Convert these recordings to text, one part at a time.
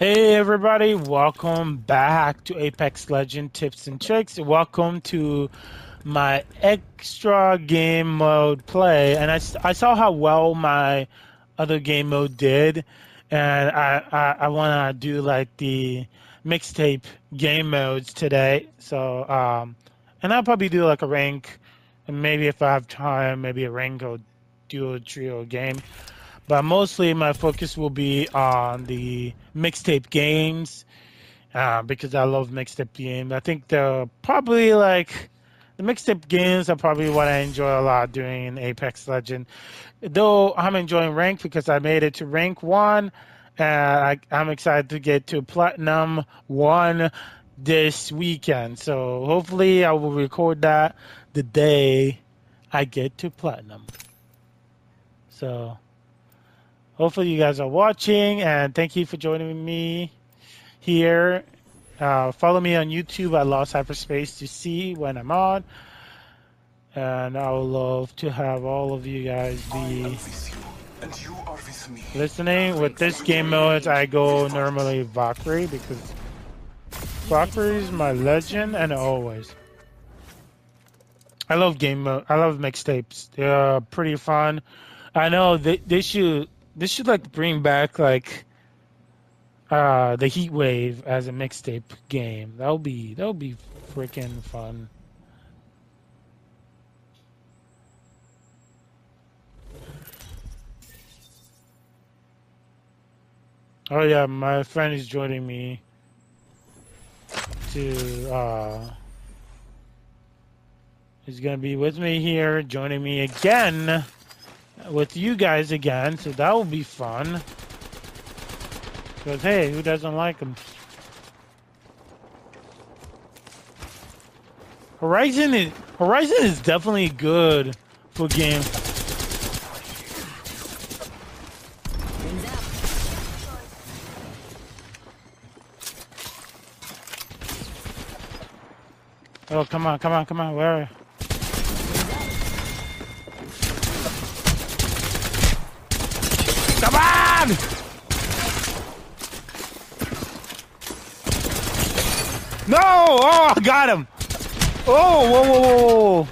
Hey everybody, welcome back to Apex Legend Tips and Tricks. Welcome to my extra game mode play. And I, I saw how well my other game mode did. And I, I, I want to do like the mixtape game modes today. So, um, and I'll probably do like a rank. And maybe if I have time, maybe a rank or duo trio game but mostly my focus will be on the mixtape games uh, because I love mixtape games. I think they're probably like the mixtape games are probably what I enjoy a lot doing in Apex Legend. Though I'm enjoying rank because I made it to rank one, and I, I'm excited to get to platinum one this weekend. So hopefully I will record that the day I get to platinum. So hopefully you guys are watching and thank you for joining me here. Uh, follow me on youtube at lost hyperspace to see when i'm on. And i would love to have all of you guys be listening with this game mode. I go normally valkyrie because valkyrie is my legend and always. I love game mode i love mixtapes. They're pretty fun. I know they, they should this should like bring back like uh the heat wave as a mixtape game. That'll be that'll be freaking fun. Oh yeah my friend is joining me to uh he's gonna be with me here joining me again with you guys again, so that will be fun. Because, hey, who doesn't like them? Horizon is Horizon is definitely good for game. Oh, come on, come on, come on, where are you? Come on! No! Oh, I got him! Oh, whoa, whoa, whoa, whoa.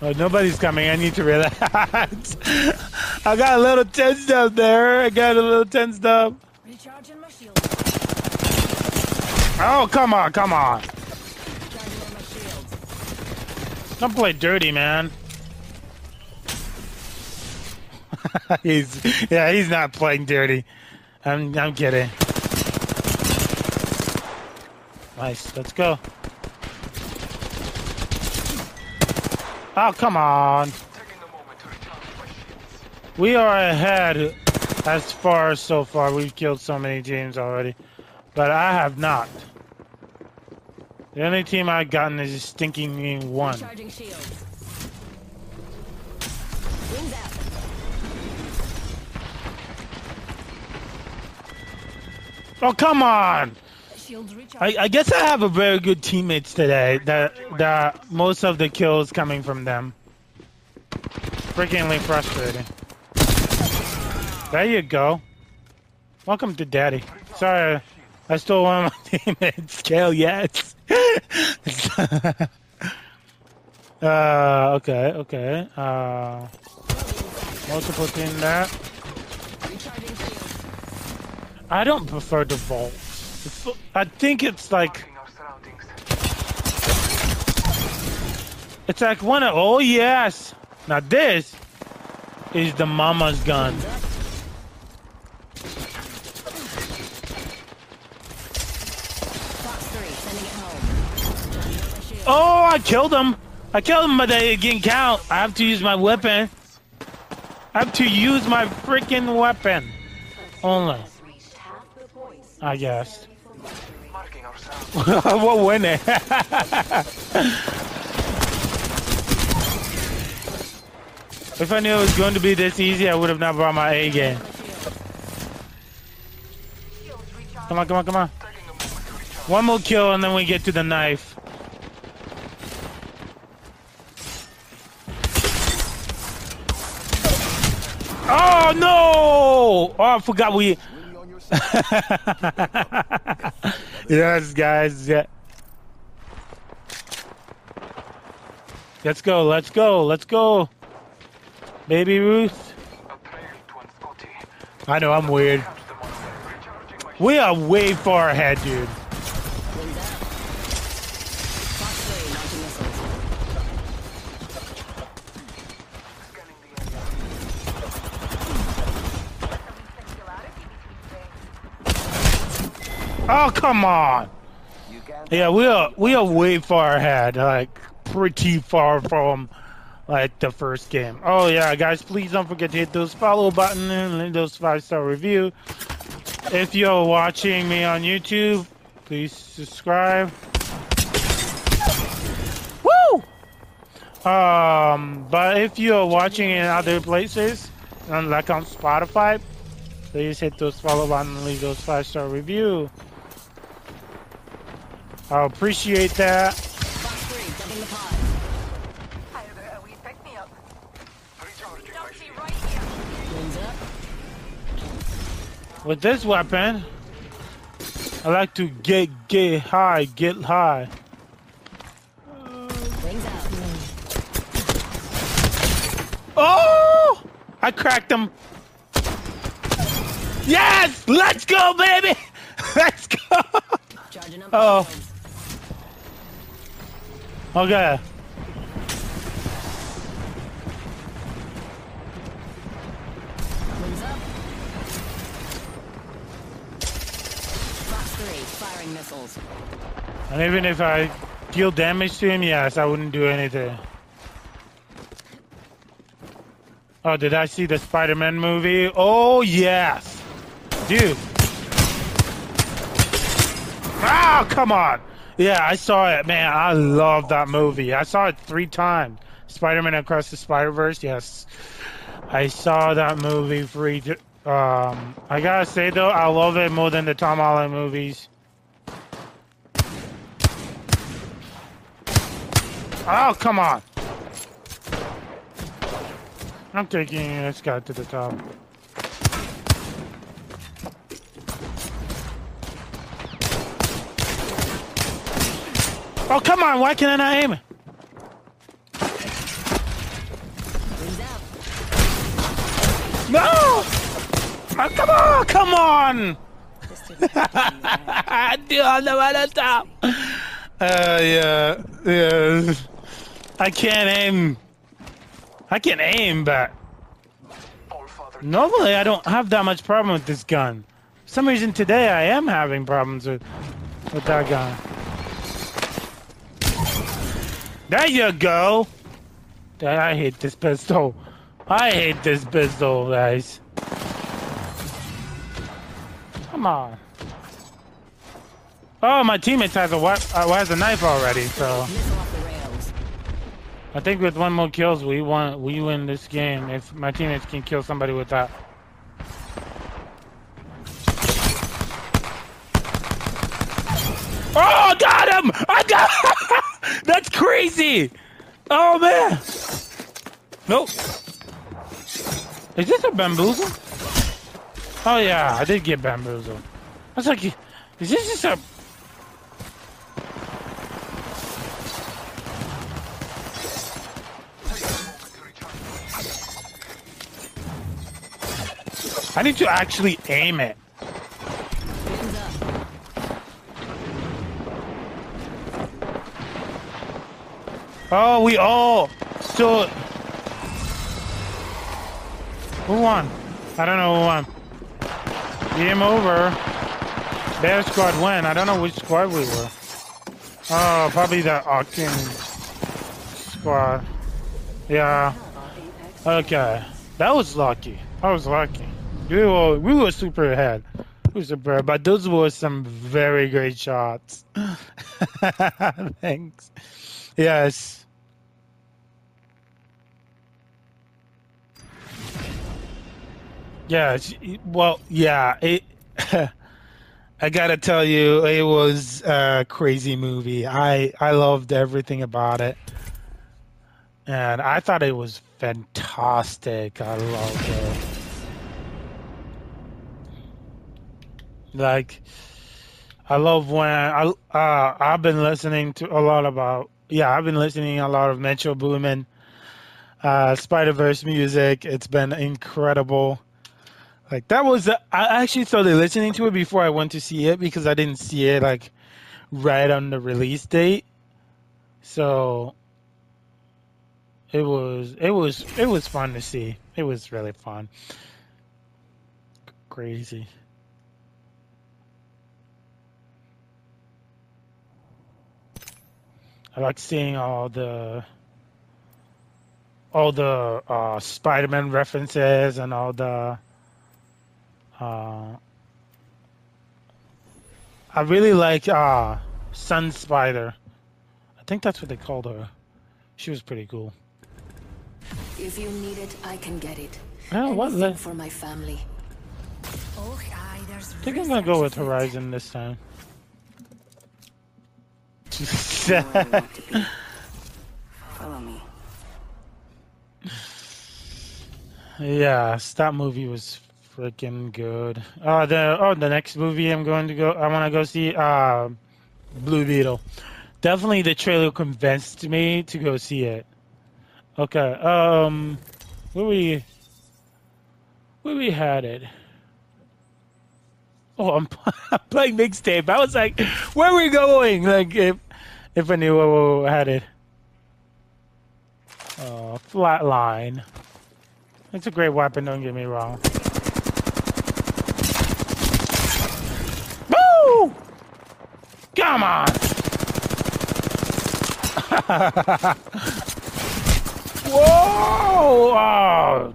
Oh, nobody's coming. I need to relax. I got a little tensed up there. I got a little tensed up. Oh, come on, come on. Don't play dirty, man. he's yeah, he's not playing dirty. I'm I'm kidding. Nice, let's go. Oh come on. We are ahead as far so far. We've killed so many teams already. But I have not. The only team I've gotten is stinking one. Oh come on! I, I, guess I have a very good teammates today. That that most of the kills coming from them. Freakingly frustrating. There you go. Welcome to Daddy. Sorry, I stole one of my teammates. Kale, yes. uh, okay, okay. Uh, multiple team that. I don't prefer the vault. It's, I think it's like. It's like one of. Oh, yes! Now, this is the mama's gun. Oh, I killed him. I killed him, but they didn't count. I have to use my weapon. I have to use my freaking weapon. Only. I guess. what winning? if I knew it was going to be this easy, I would have not brought my A game. Come on, come on, come on. One more kill and then we get to the knife. Oh no! Oh, I forgot we. yes, guys. Yeah. Let's go. Let's go. Let's go. Baby Ruth. I know I'm weird. We are way far ahead, dude. Oh come on! Yeah, we are we are way far ahead, like pretty far from like the first game. Oh yeah, guys, please don't forget to hit those follow button and leave those five star review. If you're watching me on YouTube, please subscribe. Woo! Um, but if you're watching in other places, like on Spotify, please hit those follow button and leave those five star review. I appreciate that. With this weapon, I like to get get high, get high. Oh! I cracked him. Yes! Let's go, baby! Let's go! Oh. Okay. Wings up. Fox 3, firing missiles. And even if I deal damage to him, yes, I wouldn't do anything. Oh, did I see the Spider-Man movie? Oh, yes. Dude. Oh, come on. Yeah, I saw it, man. I love that movie. I saw it three times. Spider-Man Across the Spider-Verse. Yes, I saw that movie three. Um, I gotta say though, I love it more than the Tom Holland movies. Oh, come on. I'm taking this guy to the top. Oh, come on. Why can I not aim it? No! Oh, come on. Come on. This didn't happen to you, right? Dude, on the top. Uh, yeah. Yeah. I can't aim. I can aim, but normally I don't have that much problem with this gun. For some reason today I am having problems with with that gun. There you go. I hate this pistol. I hate this pistol, guys. Come on. Oh, my teammate has a uh, has a knife already, so Missile off the rails. I think with one more kills we won we win this game if my teammates can kill somebody with that. Oh, got him! I got That's crazy! Oh man! Nope. Is this a bamboozle? Oh yeah, I did get bamboozled. I was like, is this just a I need to actually aim it. Oh, we all so who won? I don't know who won. Game over. Bear squad win. I don't know which squad we were. Oh, probably the Octane squad. Yeah. Okay. That was lucky. I was lucky. We were we were super ahead. We were super ahead, but those were some very great shots. Thanks. Yes. Yeah, well, yeah, it, I gotta tell you, it was a crazy movie. I I loved everything about it, and I thought it was fantastic. I loved it. Like, I love when I uh, I've been listening to a lot about yeah I've been listening a lot of Metro Boomin, uh, Spider Verse music. It's been incredible. Like that was I actually started listening to it before I went to see it because I didn't see it like right on the release date. So it was it was it was fun to see. It was really fun. Crazy. I like seeing all the all the uh, Spider-Man references and all the. Uh, I really like uh, Sun Spider. I think that's what they called her. She was pretty cool. If you need it, I can get it. Oh, what Anything for my family. Oh, aye, there's I think I'm gonna go with. Horizon this time. Follow me. Yes, that movie was freaking good. Uh, the oh, the next movie I'm going to go, I want to go see uh, Blue Beetle. Definitely, the trailer convinced me to go see it. Okay, um, where we, where we had it. Oh, I'm playing mixtape. I was like, where are we going? Like, if if I knew where we had it. Uh, flatline. It's a great weapon, don't get me wrong. Woo! Come on! Whoa! Oh.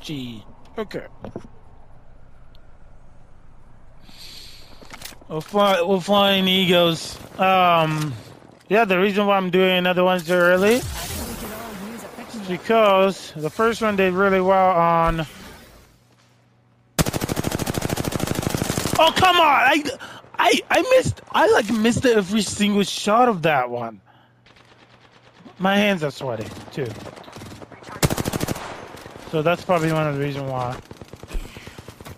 Gee. Okay. We're, fly- we're flying egos. Um, yeah, the reason why I'm doing another one so early I think we could all use a pick me up. because the first one did really well on. Oh come on! I, I, I missed. I like missed every single shot of that one. My hands are sweaty too. So that's probably one of the reasons why.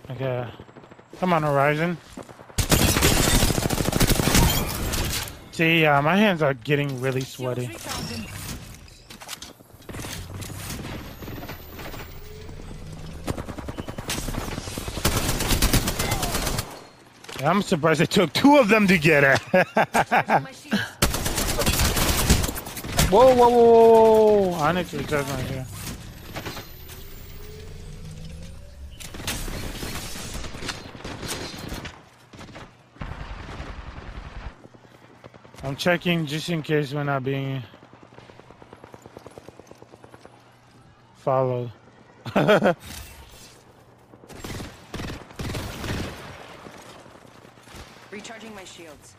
Okay, come on, Horizon. See, uh, my hands are getting really sweaty. I'm surprised it took two of them to get shields. whoa, whoa, whoa, whoa, whoa! I need to recharge my here. I'm checking just in case we're not being followed. Recharging my shields.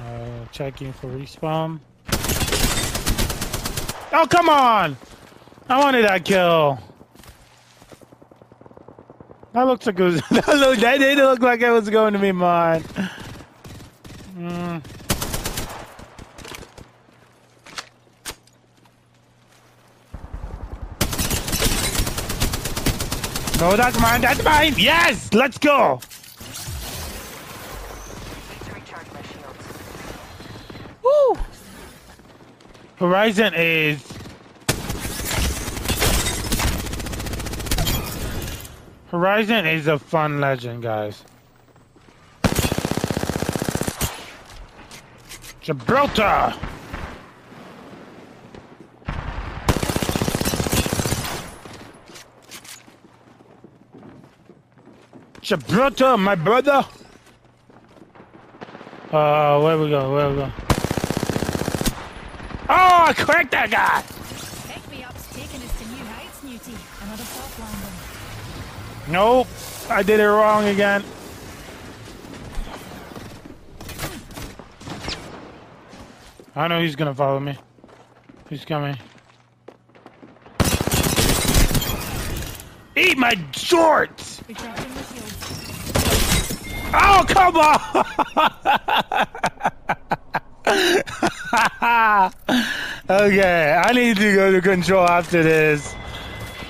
Uh, checking for respawn. Oh, come on! I wanted that kill. That looks like it was. That, look, that didn't look like it was going to be mine. No, that's mine. That's mine. Yes, let's go. Woo! Horizon is Horizon is a fun legend, guys. Gibraltar. Gibraltar, my brother. Uh, where we go? Where we go? Oh, I cracked that guy! Pick me up's taking us to new heights, Newty. Another soft landing. Nope, I did it wrong again. I know he's gonna follow me. He's coming. Eat my shorts! Oh, come on! okay, I need to go to control after this.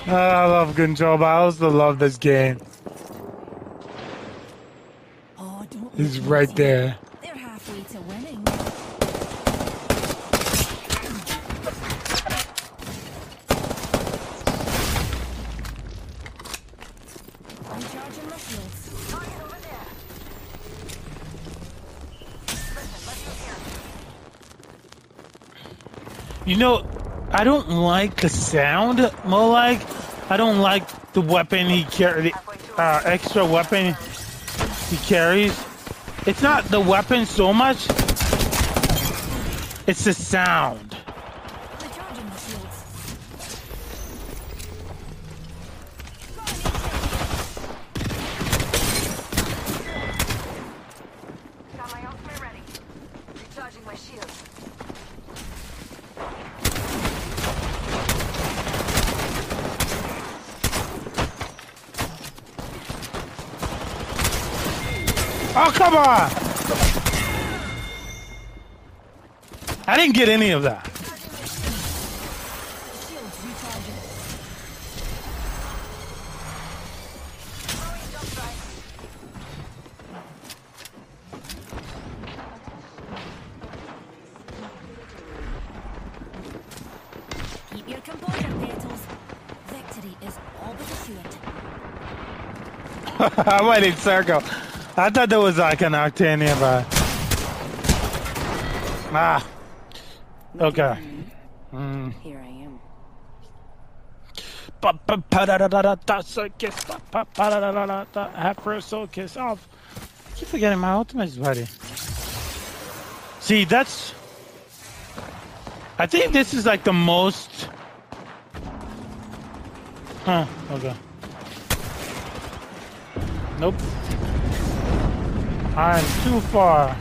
Oh, I love control, but I also love this game. He's right there. They're halfway to winning. Recharging my shields. You know, I don't like the sound, more like I don't like the weapon he carry, uh, extra weapon he carries. It's not the weapon so much. It's the sound. Recharging my shields. Got my ultimate ready. Recharging my shield. Oh come on! I didn't get any of that. Shields recharging. Throwing jump drive. Keep your composure, Petals. Victory is all but assured. I went in circle. I thought there was like an octane nearby. Ah. Okay. Mm. Here I am. Pa- pa- pa- da- da- da- da- da- Circus. Pa- pa- pa- da- da- da- da- da. Afro soul kiss off. I keep forgetting my ultimate is ready. See, that's. I think this is like the most. Huh. Okay. Nope. I'm too far.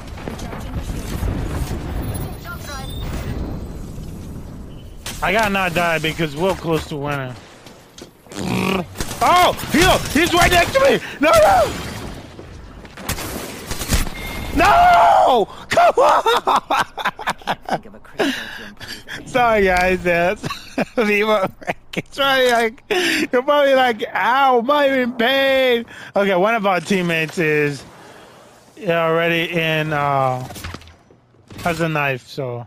I gotta not die because we're close to winning. Oh, heal! He's right next to me! No, no! No! Come on! Sorry, guys. That's Viva. It's probably like you're probably like, "Ow, I'm in pain." Okay, one of our teammates is already in uh has a knife, so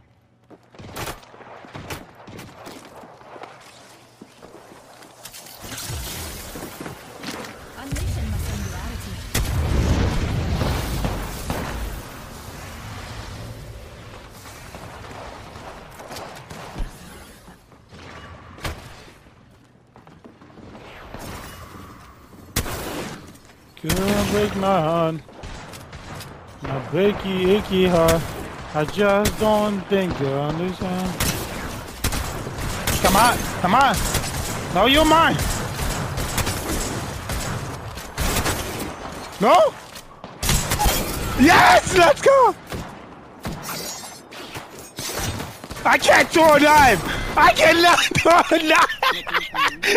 Gonna break my heart. My breaky, icky heart. I just don't think you understand. Come on, come on. No, you're mine. No? Yes, let's go. I can't throw a knife. I cannot throw a knife.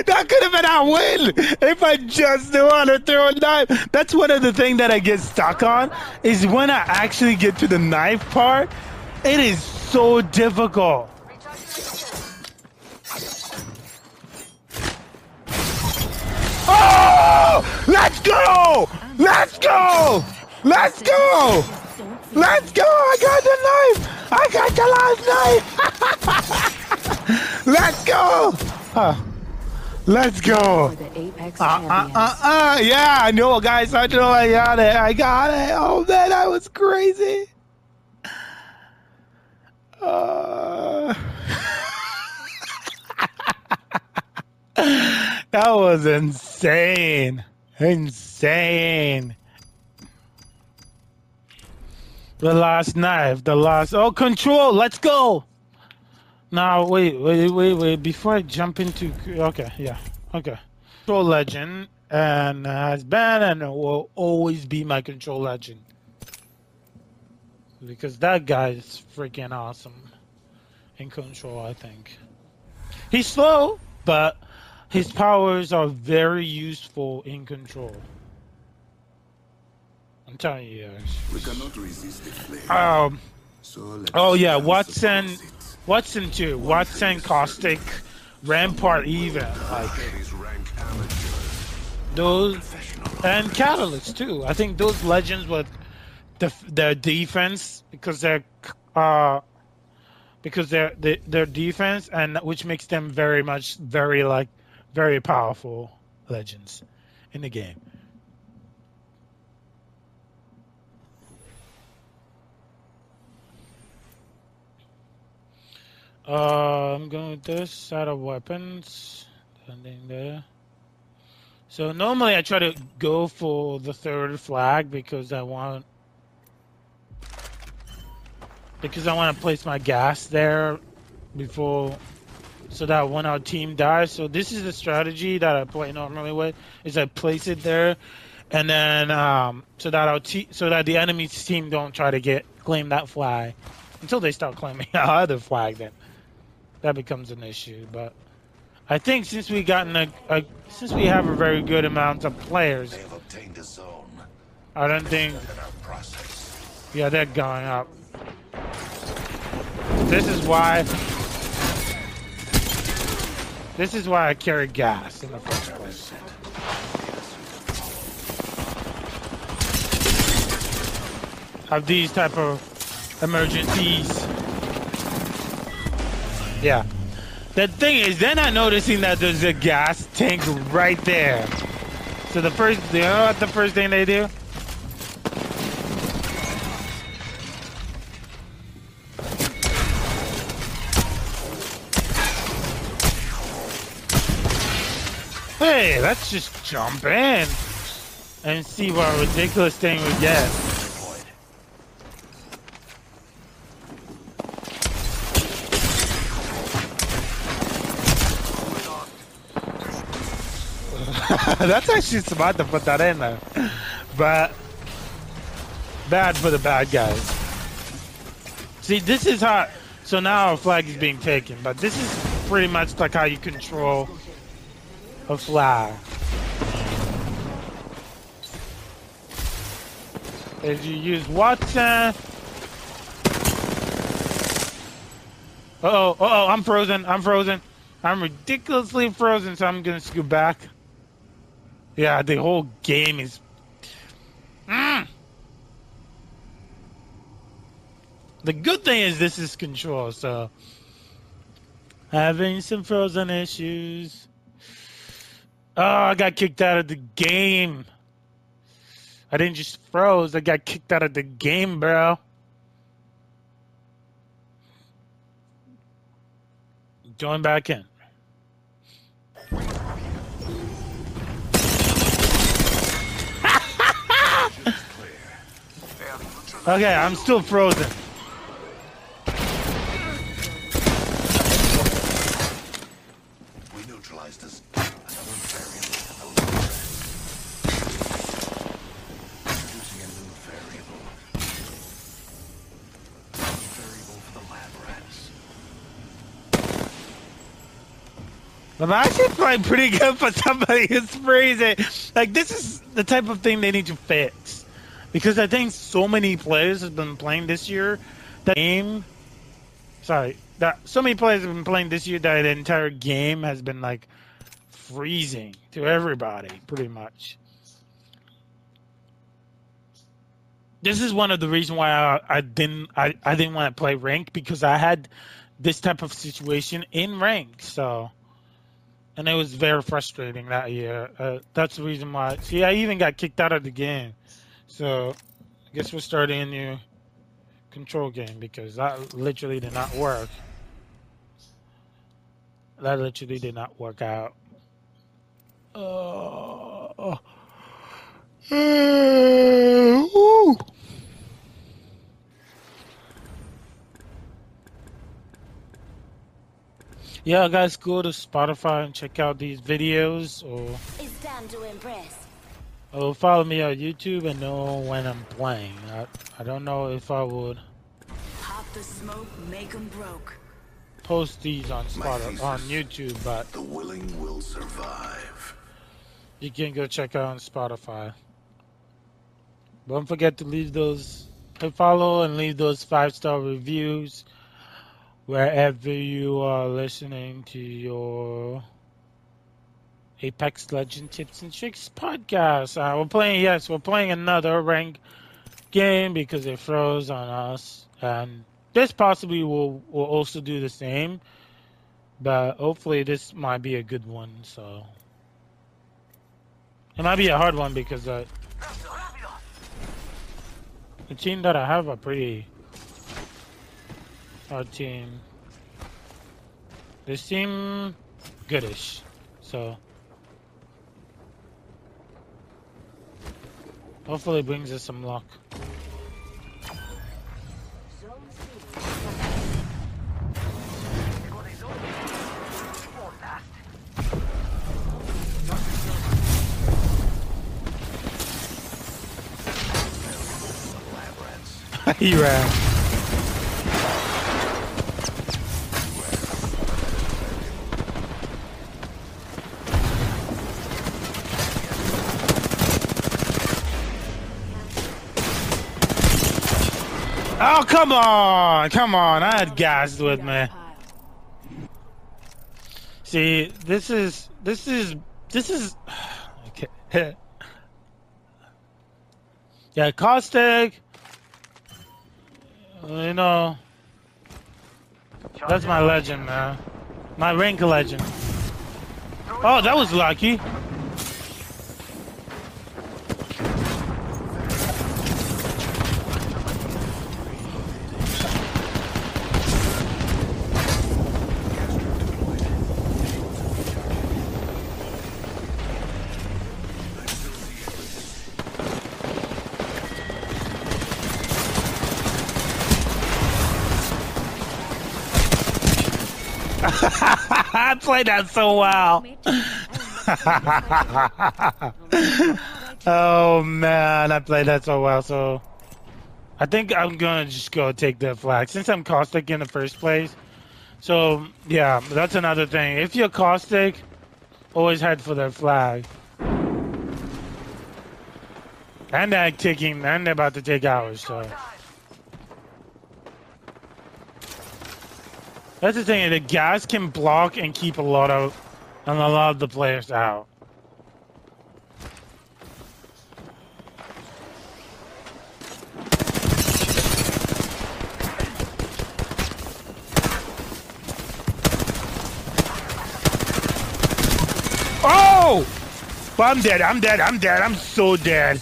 That could have been our win if I just knew how to throw a knife. That's one of the things that I get stuck on is when I actually get to the knife part. It is so difficult. Oh! Let's go! Let's go! Let's go! Let's go! I got the knife! I got the last knife! Let's go! Huh. Let's go! Uh, uh, uh, uh, yeah, I know, guys. I know I got it. I got it. Oh, man, that was crazy. Uh, that was insane. Insane. The last knife, the last. Oh, control. Let's go. Now, wait, wait, wait, wait. Before I jump into. Okay, yeah. Okay. Control legend and has been and will always be my control legend. Because that guy is freaking awesome in control, I think. He's slow, but his powers are very useful in control. I'm telling you guys. We cannot resist the flame. Um, so oh yeah, Wattson. Wattson too. Wattson, Caustic, Rampart, even like those and Catalyst too. I think those legends with the their defense because they're uh because they're they, their defense and which makes them very much very like very powerful legends in the game. Uh, I'm going with this set of weapons. Ending there. So normally I try to go for the third flag because I want because I want to place my gas there before so that when our team dies. So this is the strategy that I play normally with is I place it there and then um, so that our te- so that the enemy's team don't try to get claim that flag until they start claiming our other flag then that becomes an issue but I think since we gotten a, a since we have a very good amount of players They have obtained a zone. I don't think In our process. yeah they're going up this is why this is why I carry gas in the first place have these type of emergencies. Yeah. The thing is, they're not noticing that there's a gas tank right there. So the first, you know what the first thing they do? Hey, let's just jump in and see what a ridiculous thing we get. That's actually smart to put that in there. But bad for the bad guys. See, this is how. So now our flag is being taken, but this is pretty much like how you control a flag. As you use Wattson. Uh oh, uh oh, I'm frozen, I'm frozen. I'm ridiculously frozen, so I'm gonna scoot back. Yeah, the whole game is. Mm. The good thing is this is control, so having some frozen issues. Oh, I got kicked out of the game. I didn't just froze, I got kicked out of the game, bro. Join back in. Okay, I'm still frozen. We neutralized this. Another variable. Introducing a new variable. Variable for the lab rats. I'm actually playing pretty good for somebody who's freezing. Like this is the type of thing they need to fix. Because I think so many players have been playing this year that game sorry, that so many players have been playing this year that the entire game has been like freezing to everybody, pretty much. This is one of the reasons why I, I didn't I, I didn't want to play rank because I had this type of situation in rank, so and it was very frustrating that year. Uh, that's the reason why. See, I even got kicked out of the game. So, I guess we're starting a new control game because that literally did not work. That literally did not work out. Oh. Woo. Yeah, guys, go to Spotify and check out these videos, or It's time to impress. Or follow me on YouTube and know when I'm playing. I, I don't know if I would Pop the smoke, make 'em broke. post these on My Spotify on. YouTube, but The willing will survive. you can go check out on Spotify. Don't forget to leave those to follow and leave those five star reviews wherever you are listening to your Apex Legend Tips and Tricks podcast. Uh, we're playing, yes, we're playing another rank game because it froze on us, and this possibly will will also do the same. But hopefully, this might be a good one. So it might be a hard one because uh, the team that I have are pretty hard team. They seem goodish, so hopefully it brings us some luck. he ran. Oh, come on! Come on, I had gas with me. See, this is, this is, this is, okay. yeah, caustic, you know, that's my legend, man. My rank legend. Oh, that was lucky. I played that so well. oh man, I played that so well. So I think I'm gonna just go take the flag since I'm caustic in the first place. So yeah, that's another thing. If you're caustic, always head for the flag. And they're taking, and they're about to take ours. So. That's the thing. The guys can block and keep a lot of, and a lot of the players out. Oh! But I'm dead. I'm dead. I'm dead. I'm so dead.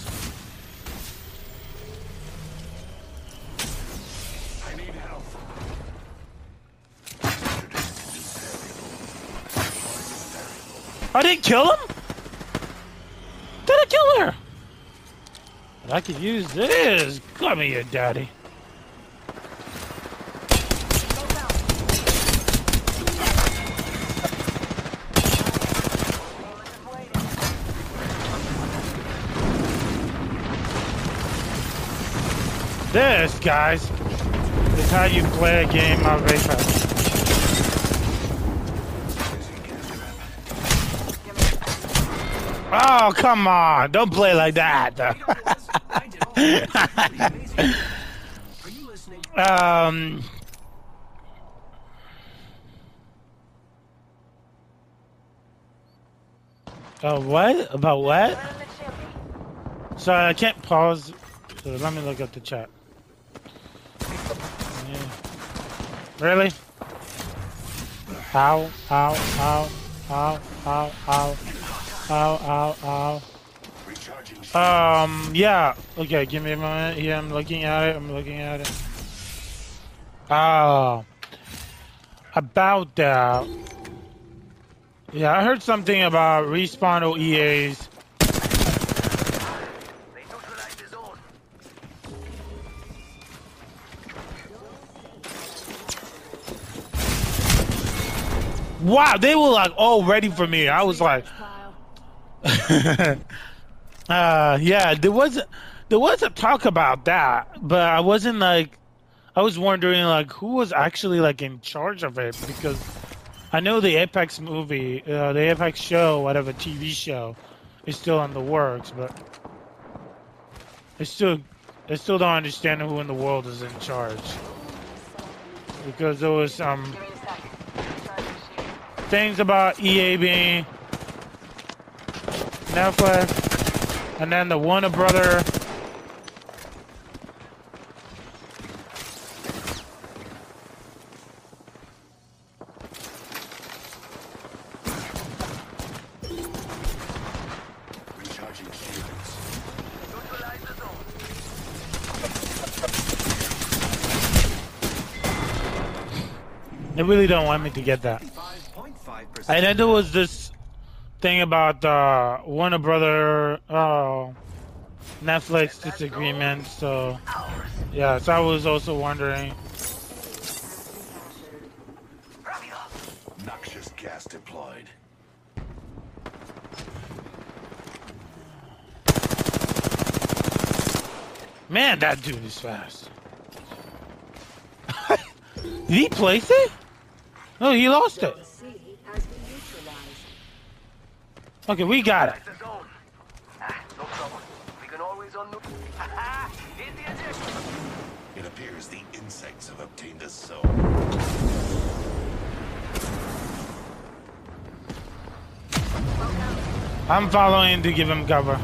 Didn't kill him? Did I kill her? But I could use this. Come here, daddy. This, guys, is how you play a game of Apex. Oh, come on. Don't play like that. I did all that. Pretty amazing. Are you listening? um. Uh, what? About what? Sorry, I can't pause. So let me look at the chat. Yeah. Really? How? How? How? How? How? ow, ow, ow, ow. Um, yeah. Okay, give me a moment. Yeah, I'm looking at it. I'm looking at it. Oh. About that. Yeah, I heard something about respawn OEAs. Wow, they were like all ready for me. I was like, uh, yeah, there was there was a talk about that, but I wasn't like, I was wondering like who was actually like in charge of it because I know the Apex movie, uh, the Apex show, whatever TV show, is still in the works, but I still I still don't understand who in the world is in charge. Because there was some things about EA being Netflix, and then the Warner Brother. Recharging shields. Neutralize the zone. They really don't want me to get that. 5.5%. And then there was this thing about uh, Warner Brother, uh, Netflix disagreement. So yeah, so I was also wondering. Noxious gas deployed. Man, that dude is fast. Did he place it? No, he lost it. C has been neutralized. Okay, we got it. That's the zone. No trouble. We can always undo. Haha! Hit the ejector. It appears the insects have obtained a soul. I'm following to give him cover.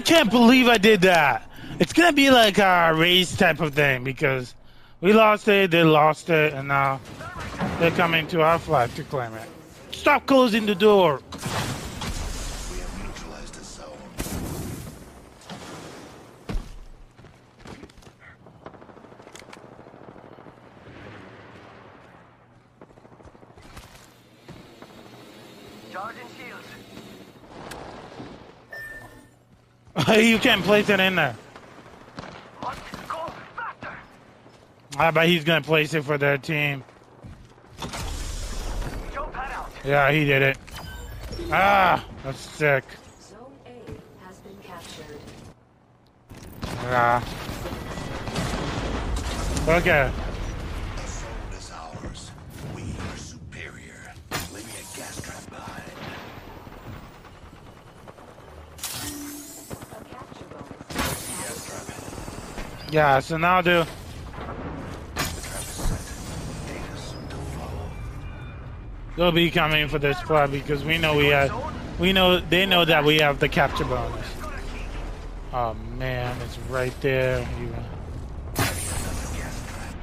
I can't believe I did that. It's gonna be like a race type of thing because we lost it, they lost it, and now they're coming to our flag to claim it. Stop closing the door. We have neutralized a zone. Charging shields. You can't place it in there. I bet he's gonna place it for their team. Yeah, he did it. Ah, that's sick. Zone A has been captured. Yeah. Okay. Yeah, so now do they'll be coming for this flag because we know we have we know they know that we have the capture bonus. Oh man, it's right there. You- Adding another gas trap.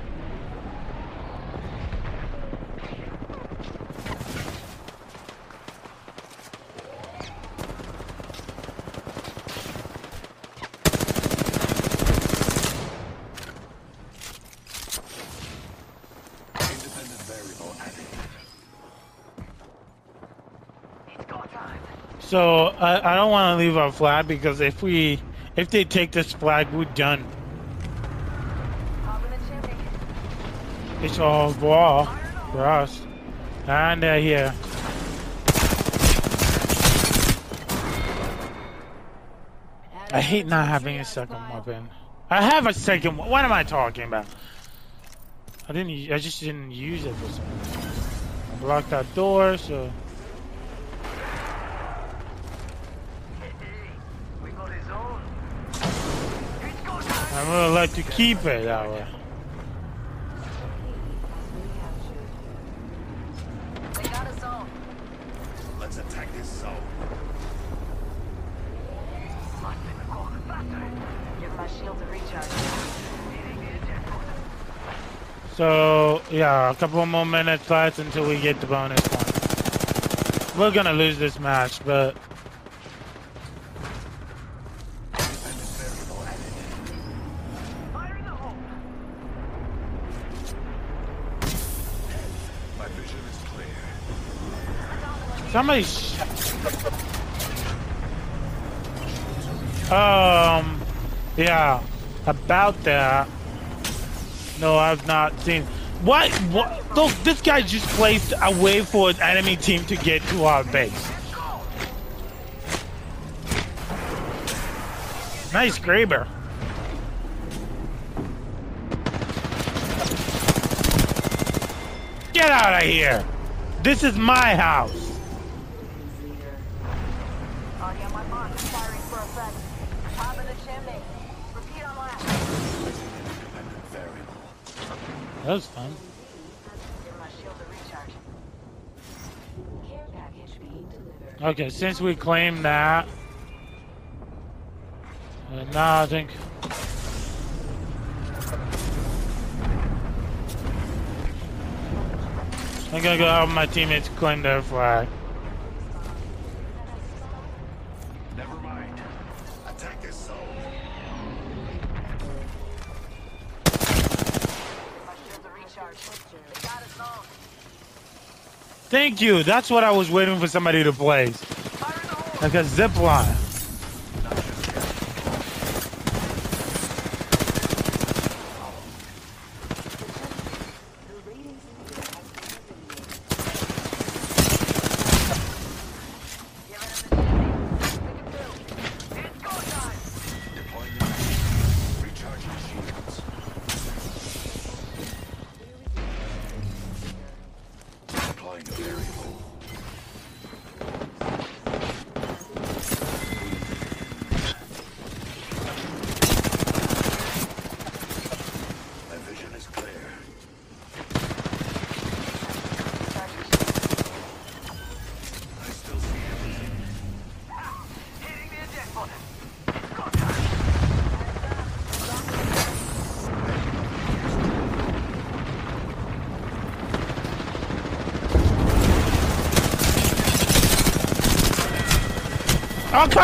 Independent variable added. It's go time. So I, I don't want to leave our flag because if we if they take this flag, we're done. It's all war for us. And they're here. I hate not having a second weapon. I have a second. What am I talking about? I didn't. I just didn't use it for some reason. I blocked that door, so We got his zone. It's go time. I'm gonna like to keep it that way. Has been captured. They got a zone. Let's attack this zone. Must go faster. Give my shield a recharge. Hitting the ejector. So yeah, a couple more minutes left until we get the bonus point. We're gonna lose this match, but Somebody Um, yeah, about that. No, I've not seen. What? What? Look, this guy just placed a way for an enemy team to get to our base. Nice Graber. Get out of here! This is my house! That was fun. Okay, since we claimed that, uh, now I think. I'm gonna go help my teammates claim their flag. Thank you. That's what I was waiting for somebody to hole. Like a zip line.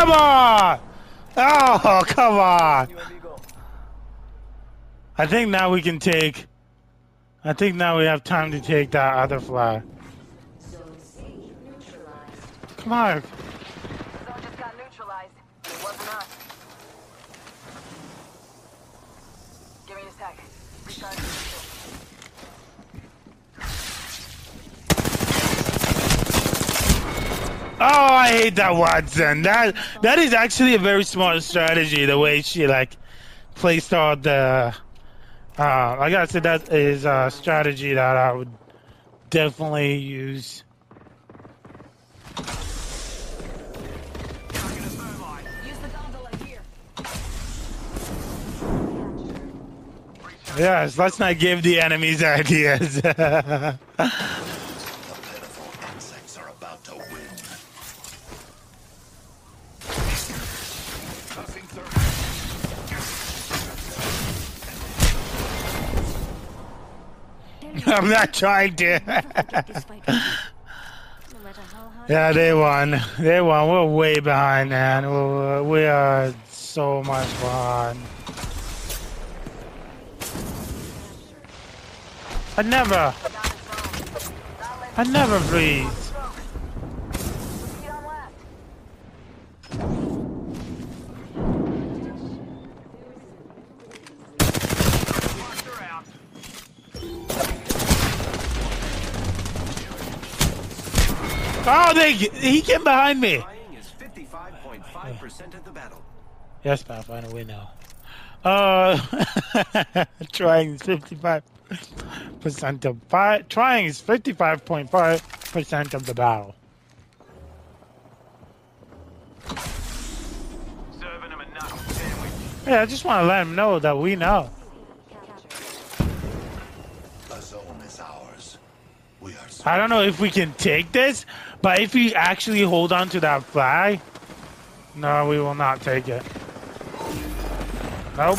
Come on! Oh, come on! I think now we can take. I think now we have time to take that other neutralized. Come on the shield. Oh, I hate that Wattson. That that is actually a very smart strategy. The way she like placed all the. Uh, I said, that is a strategy that I would definitely use. Yes, let's not give the enemies ideas. I'm not trying to. This fight with you. No matter how hard yeah, they won. They won. We're way behind, man. We're, we are so much behind. I never, Got Oh, they, he came behind me. Trying is 55.5% of the battle. Yes, Pathfinder, we know. Uh, trying is 55 percent of five. Trying is 55.5 percent of the battle. Serving him a knuckle sandwich. Yeah, I just want to let him know that we know. The zone is ours. We are. I don't know if we can take this, but if we actually hold on to that flag, no, we will not take it. Nope.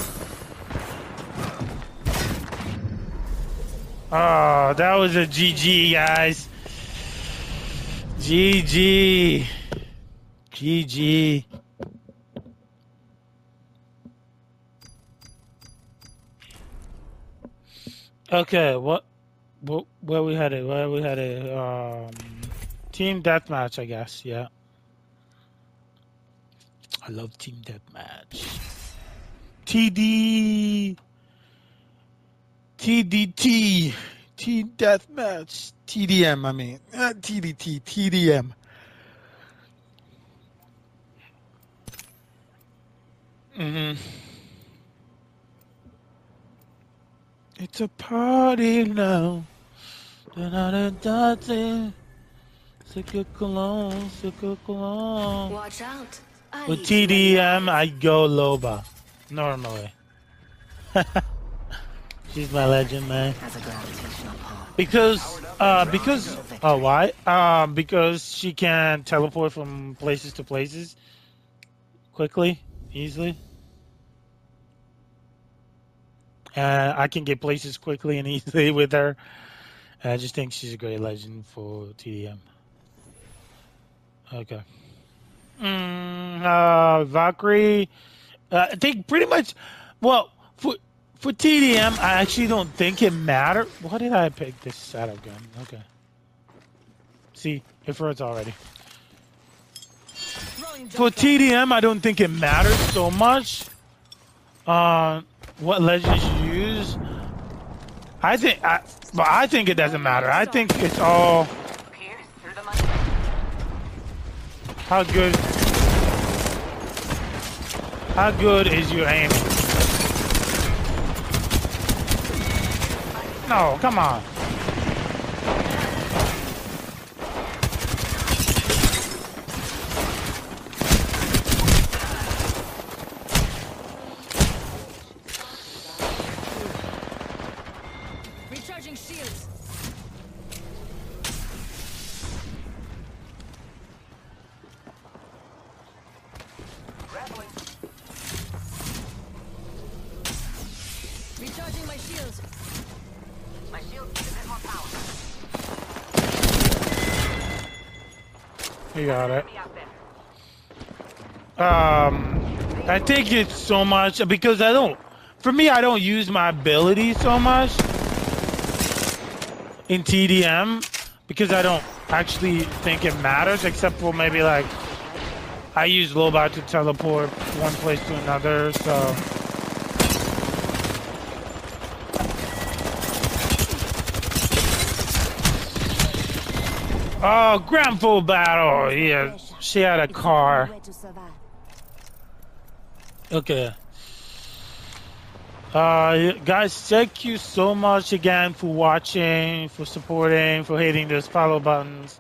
Oh, that was a GG, guys. GG. GG. Okay, what, what, where we had it? Where we had it? Um, team deathmatch, I guess. Yeah. I love team deathmatch. TD. TDT. Team deathmatch. TDM. I mean, not TDT. TDM. Mm-hmm. It's a party now. Da-da-da-da-da. Cologne, cologne. Watch out. I With TDM, I go Loba. Normally. She's my legend, man. Has a gravitational pull. Because, uh, because, oh, why? Um, because she can teleport from places to places quickly, easily. Uh, I can get places quickly and easily with her. I just think she's a great legend for TDM. Okay. Mm, uh, Valkyrie. Uh, I think pretty much. Well, for for TDM, I actually don't think it matters. Why did I pick this setup gun? Okay. See, it hurts already. For. TDM, I don't think it matters so much. Uh, what legends you use. I think, I, but I think it doesn't matter. I think it's all Here, through the money. How good. How good is your aim? No, come on. Um, I think it's so much because I don't. For me, I don't use my ability so much in TDM because I don't actually think it matters, except for maybe like I use Loba to teleport one place to another. So. Oh, Grand Battle! Yeah, she had a car. Okay. Uh, guys, thank you so much again for watching, for supporting, for hitting those follow buttons.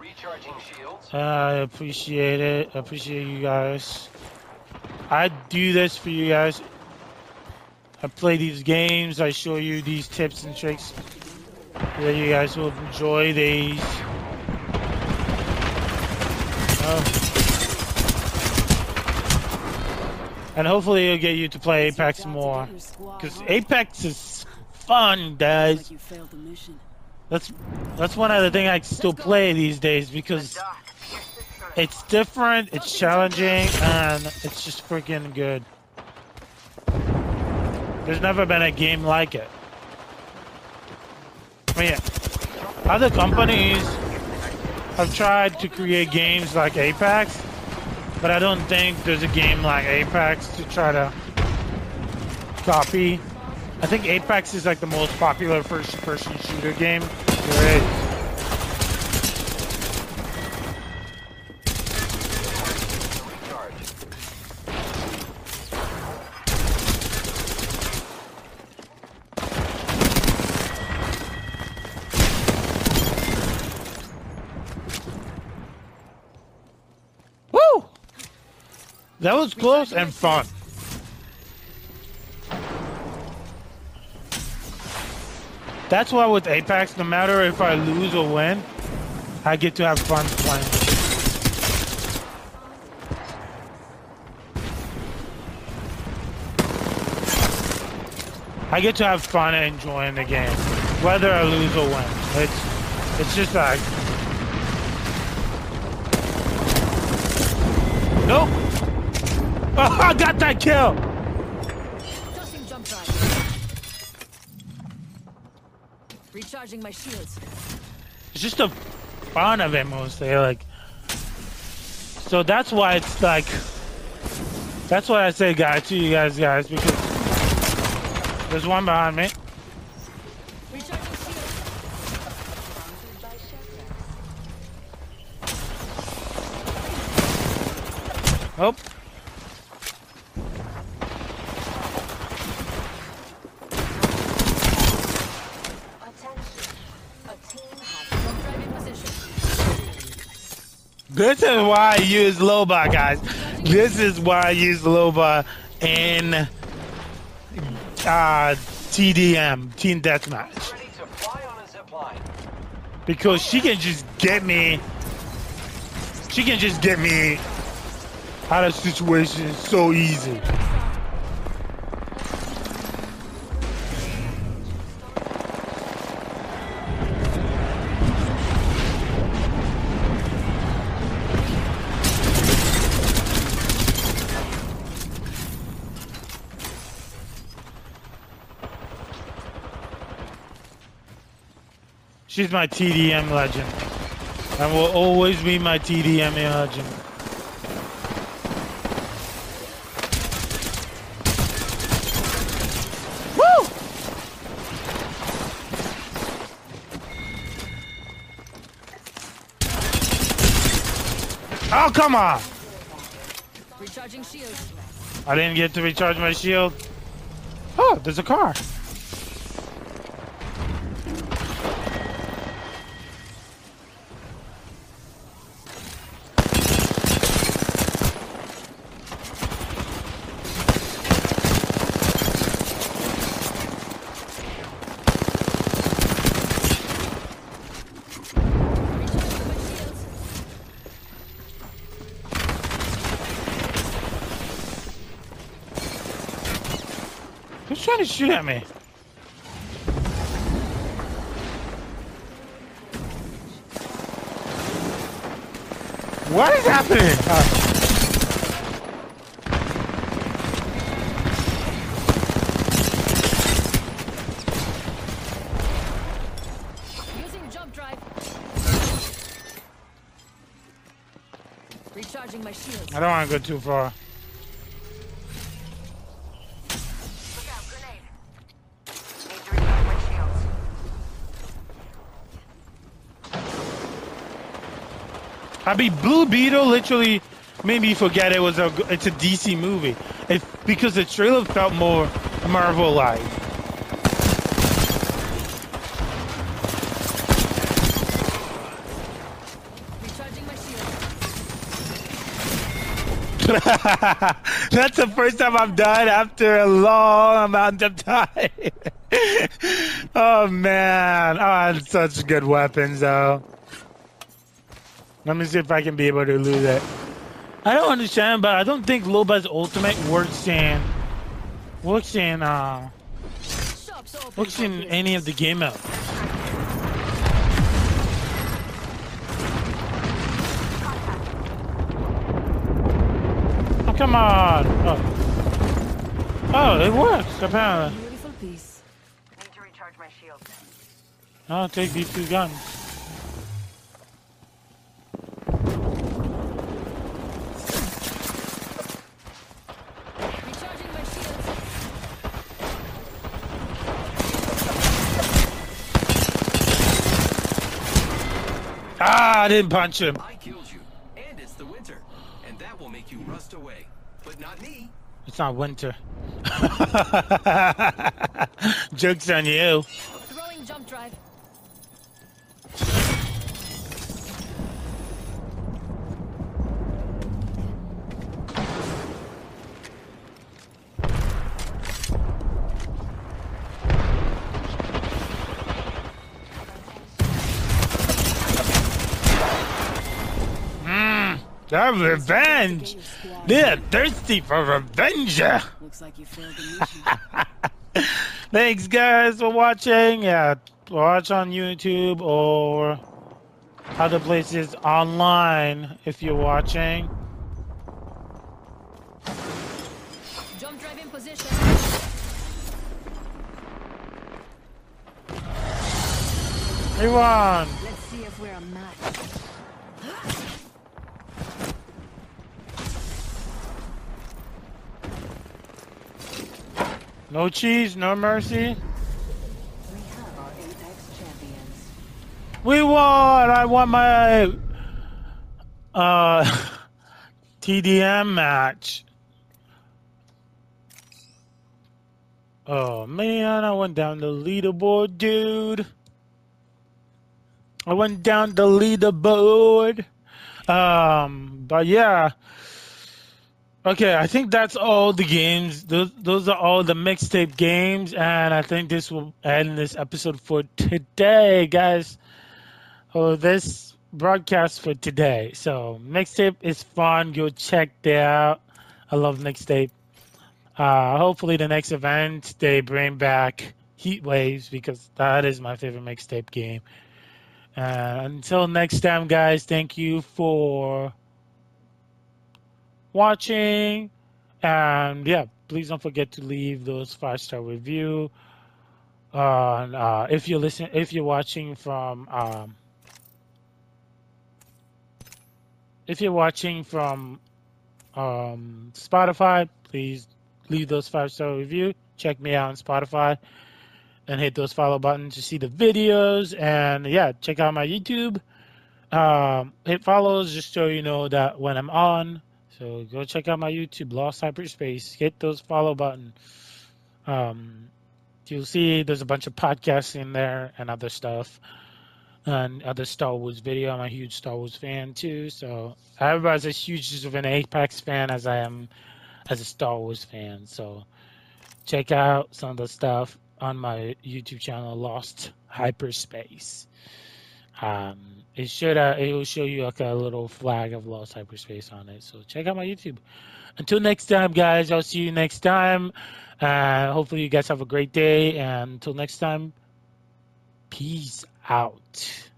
Shields. I appreciate it. I appreciate you guys. I do this for you guys. I play these games. I show you these tips and tricks. That you guys will enjoy these. Oh. And hopefully it'll get you to play Apex more. Because Apex is fun, guys. That's that's one of the things I still play these days because it's different, it's challenging, and it's just freaking good. There's never been a game like it. I mean, other companies have tried to create games like Apex, but I don't think there's a game like Apex to try to copy. I think Apex is like the most popular first-person shooter game there is. That was close and fun. That's why with Apex, no matter if I lose or win, I get to have fun playing. I get to have fun and enjoying the game, whether I lose or win. It's it's just like Nope. Oh, I got that kill. Tossing jump drive. Recharging my shields. It's just a fun of it mostly. Like, so that's why it's like, that's why I say guys to you guys, guys, because there's one behind me. Is why I use Loba, guys. This is why I use Loba in uh, TDM, Team Deathmatch. Ready to fly on a zip line. Because she can just get me. She can just get me out of situations so easy. She's my TDM legend. And will always be my TDM legend. Woo! Oh, come on! Recharging shields. I didn't get to recharge my shield. Oh, there's a car. To shoot at me? What is happening? Oh. Using jump drive. Recharging my shields. I don't want to go too far. I mean, Blue Beetle literally made me forget it was a it's a DC movie. It, because the trailer felt more Marvel-like. Recharging my shields. That's the first time I've died after a long amount of time. oh man, oh, such good weapons though. Let me see if I can be able to lose it. I don't understand, but I don't think Loba's ultimate works in works in uh works in any of the game modes. Oh come on! Oh, oh it works apparently. Beautiful piece. Need to recharge my shields. I'll take these two guns. Ah, I didn't punch him. I killed you. And it's the winter. And that will make you rust away. But not me. It's not winter. Joke's on you. Throwing jump drive. That revenge. They're thirsty for revenge. Looks like you failed the mission. Thanks, guys, for watching. Yeah, watch on YouTube or other places online if you're watching. jump drive in position. Everyone, no cheese, no mercy. We have our Apex champions. We won! I won my uh TDM match. Oh man, I went down the leaderboard, dude. I went down the leaderboard. Um, but yeah. Okay, I think that's all the games. Those those are all the mixtape games, and I think this will end this episode for today, guys. Oh, this broadcast for today. So mixtape is fun. Go check that out. I love mixtape. Uh, hopefully, the next event they bring back Heat Waves because that is my favorite mixtape game. Uh, until next time, guys. Thank you for watching. And yeah, please don't forget to leave those five star review. Uh, uh, if you're listening, if you're watching from, um, if you're watching from um, Spotify, please leave those five star review. Check me out on Spotify and hit those follow buttons to see the videos. And yeah, check out my YouTube. Um, hit follows just so you know that when I'm on. So go check out my YouTube, Lost Hyperspace. Hit those follow button. Um, you'll see there's a bunch of podcasts in there and other stuff and other Star Wars video. I'm a huge Star Wars fan too, so everybody's as huge of an Apex fan as I am as a Star Wars fan. So check out some of the stuff on my YouTube channel, Lost Hyperspace. Um, it should uh, it will show you like a little flag of Lost Hyperspace on it. So check out my YouTube. Until next time, guys. I'll see you next time. Uh, hopefully, you guys have a great day. And until next time, peace out.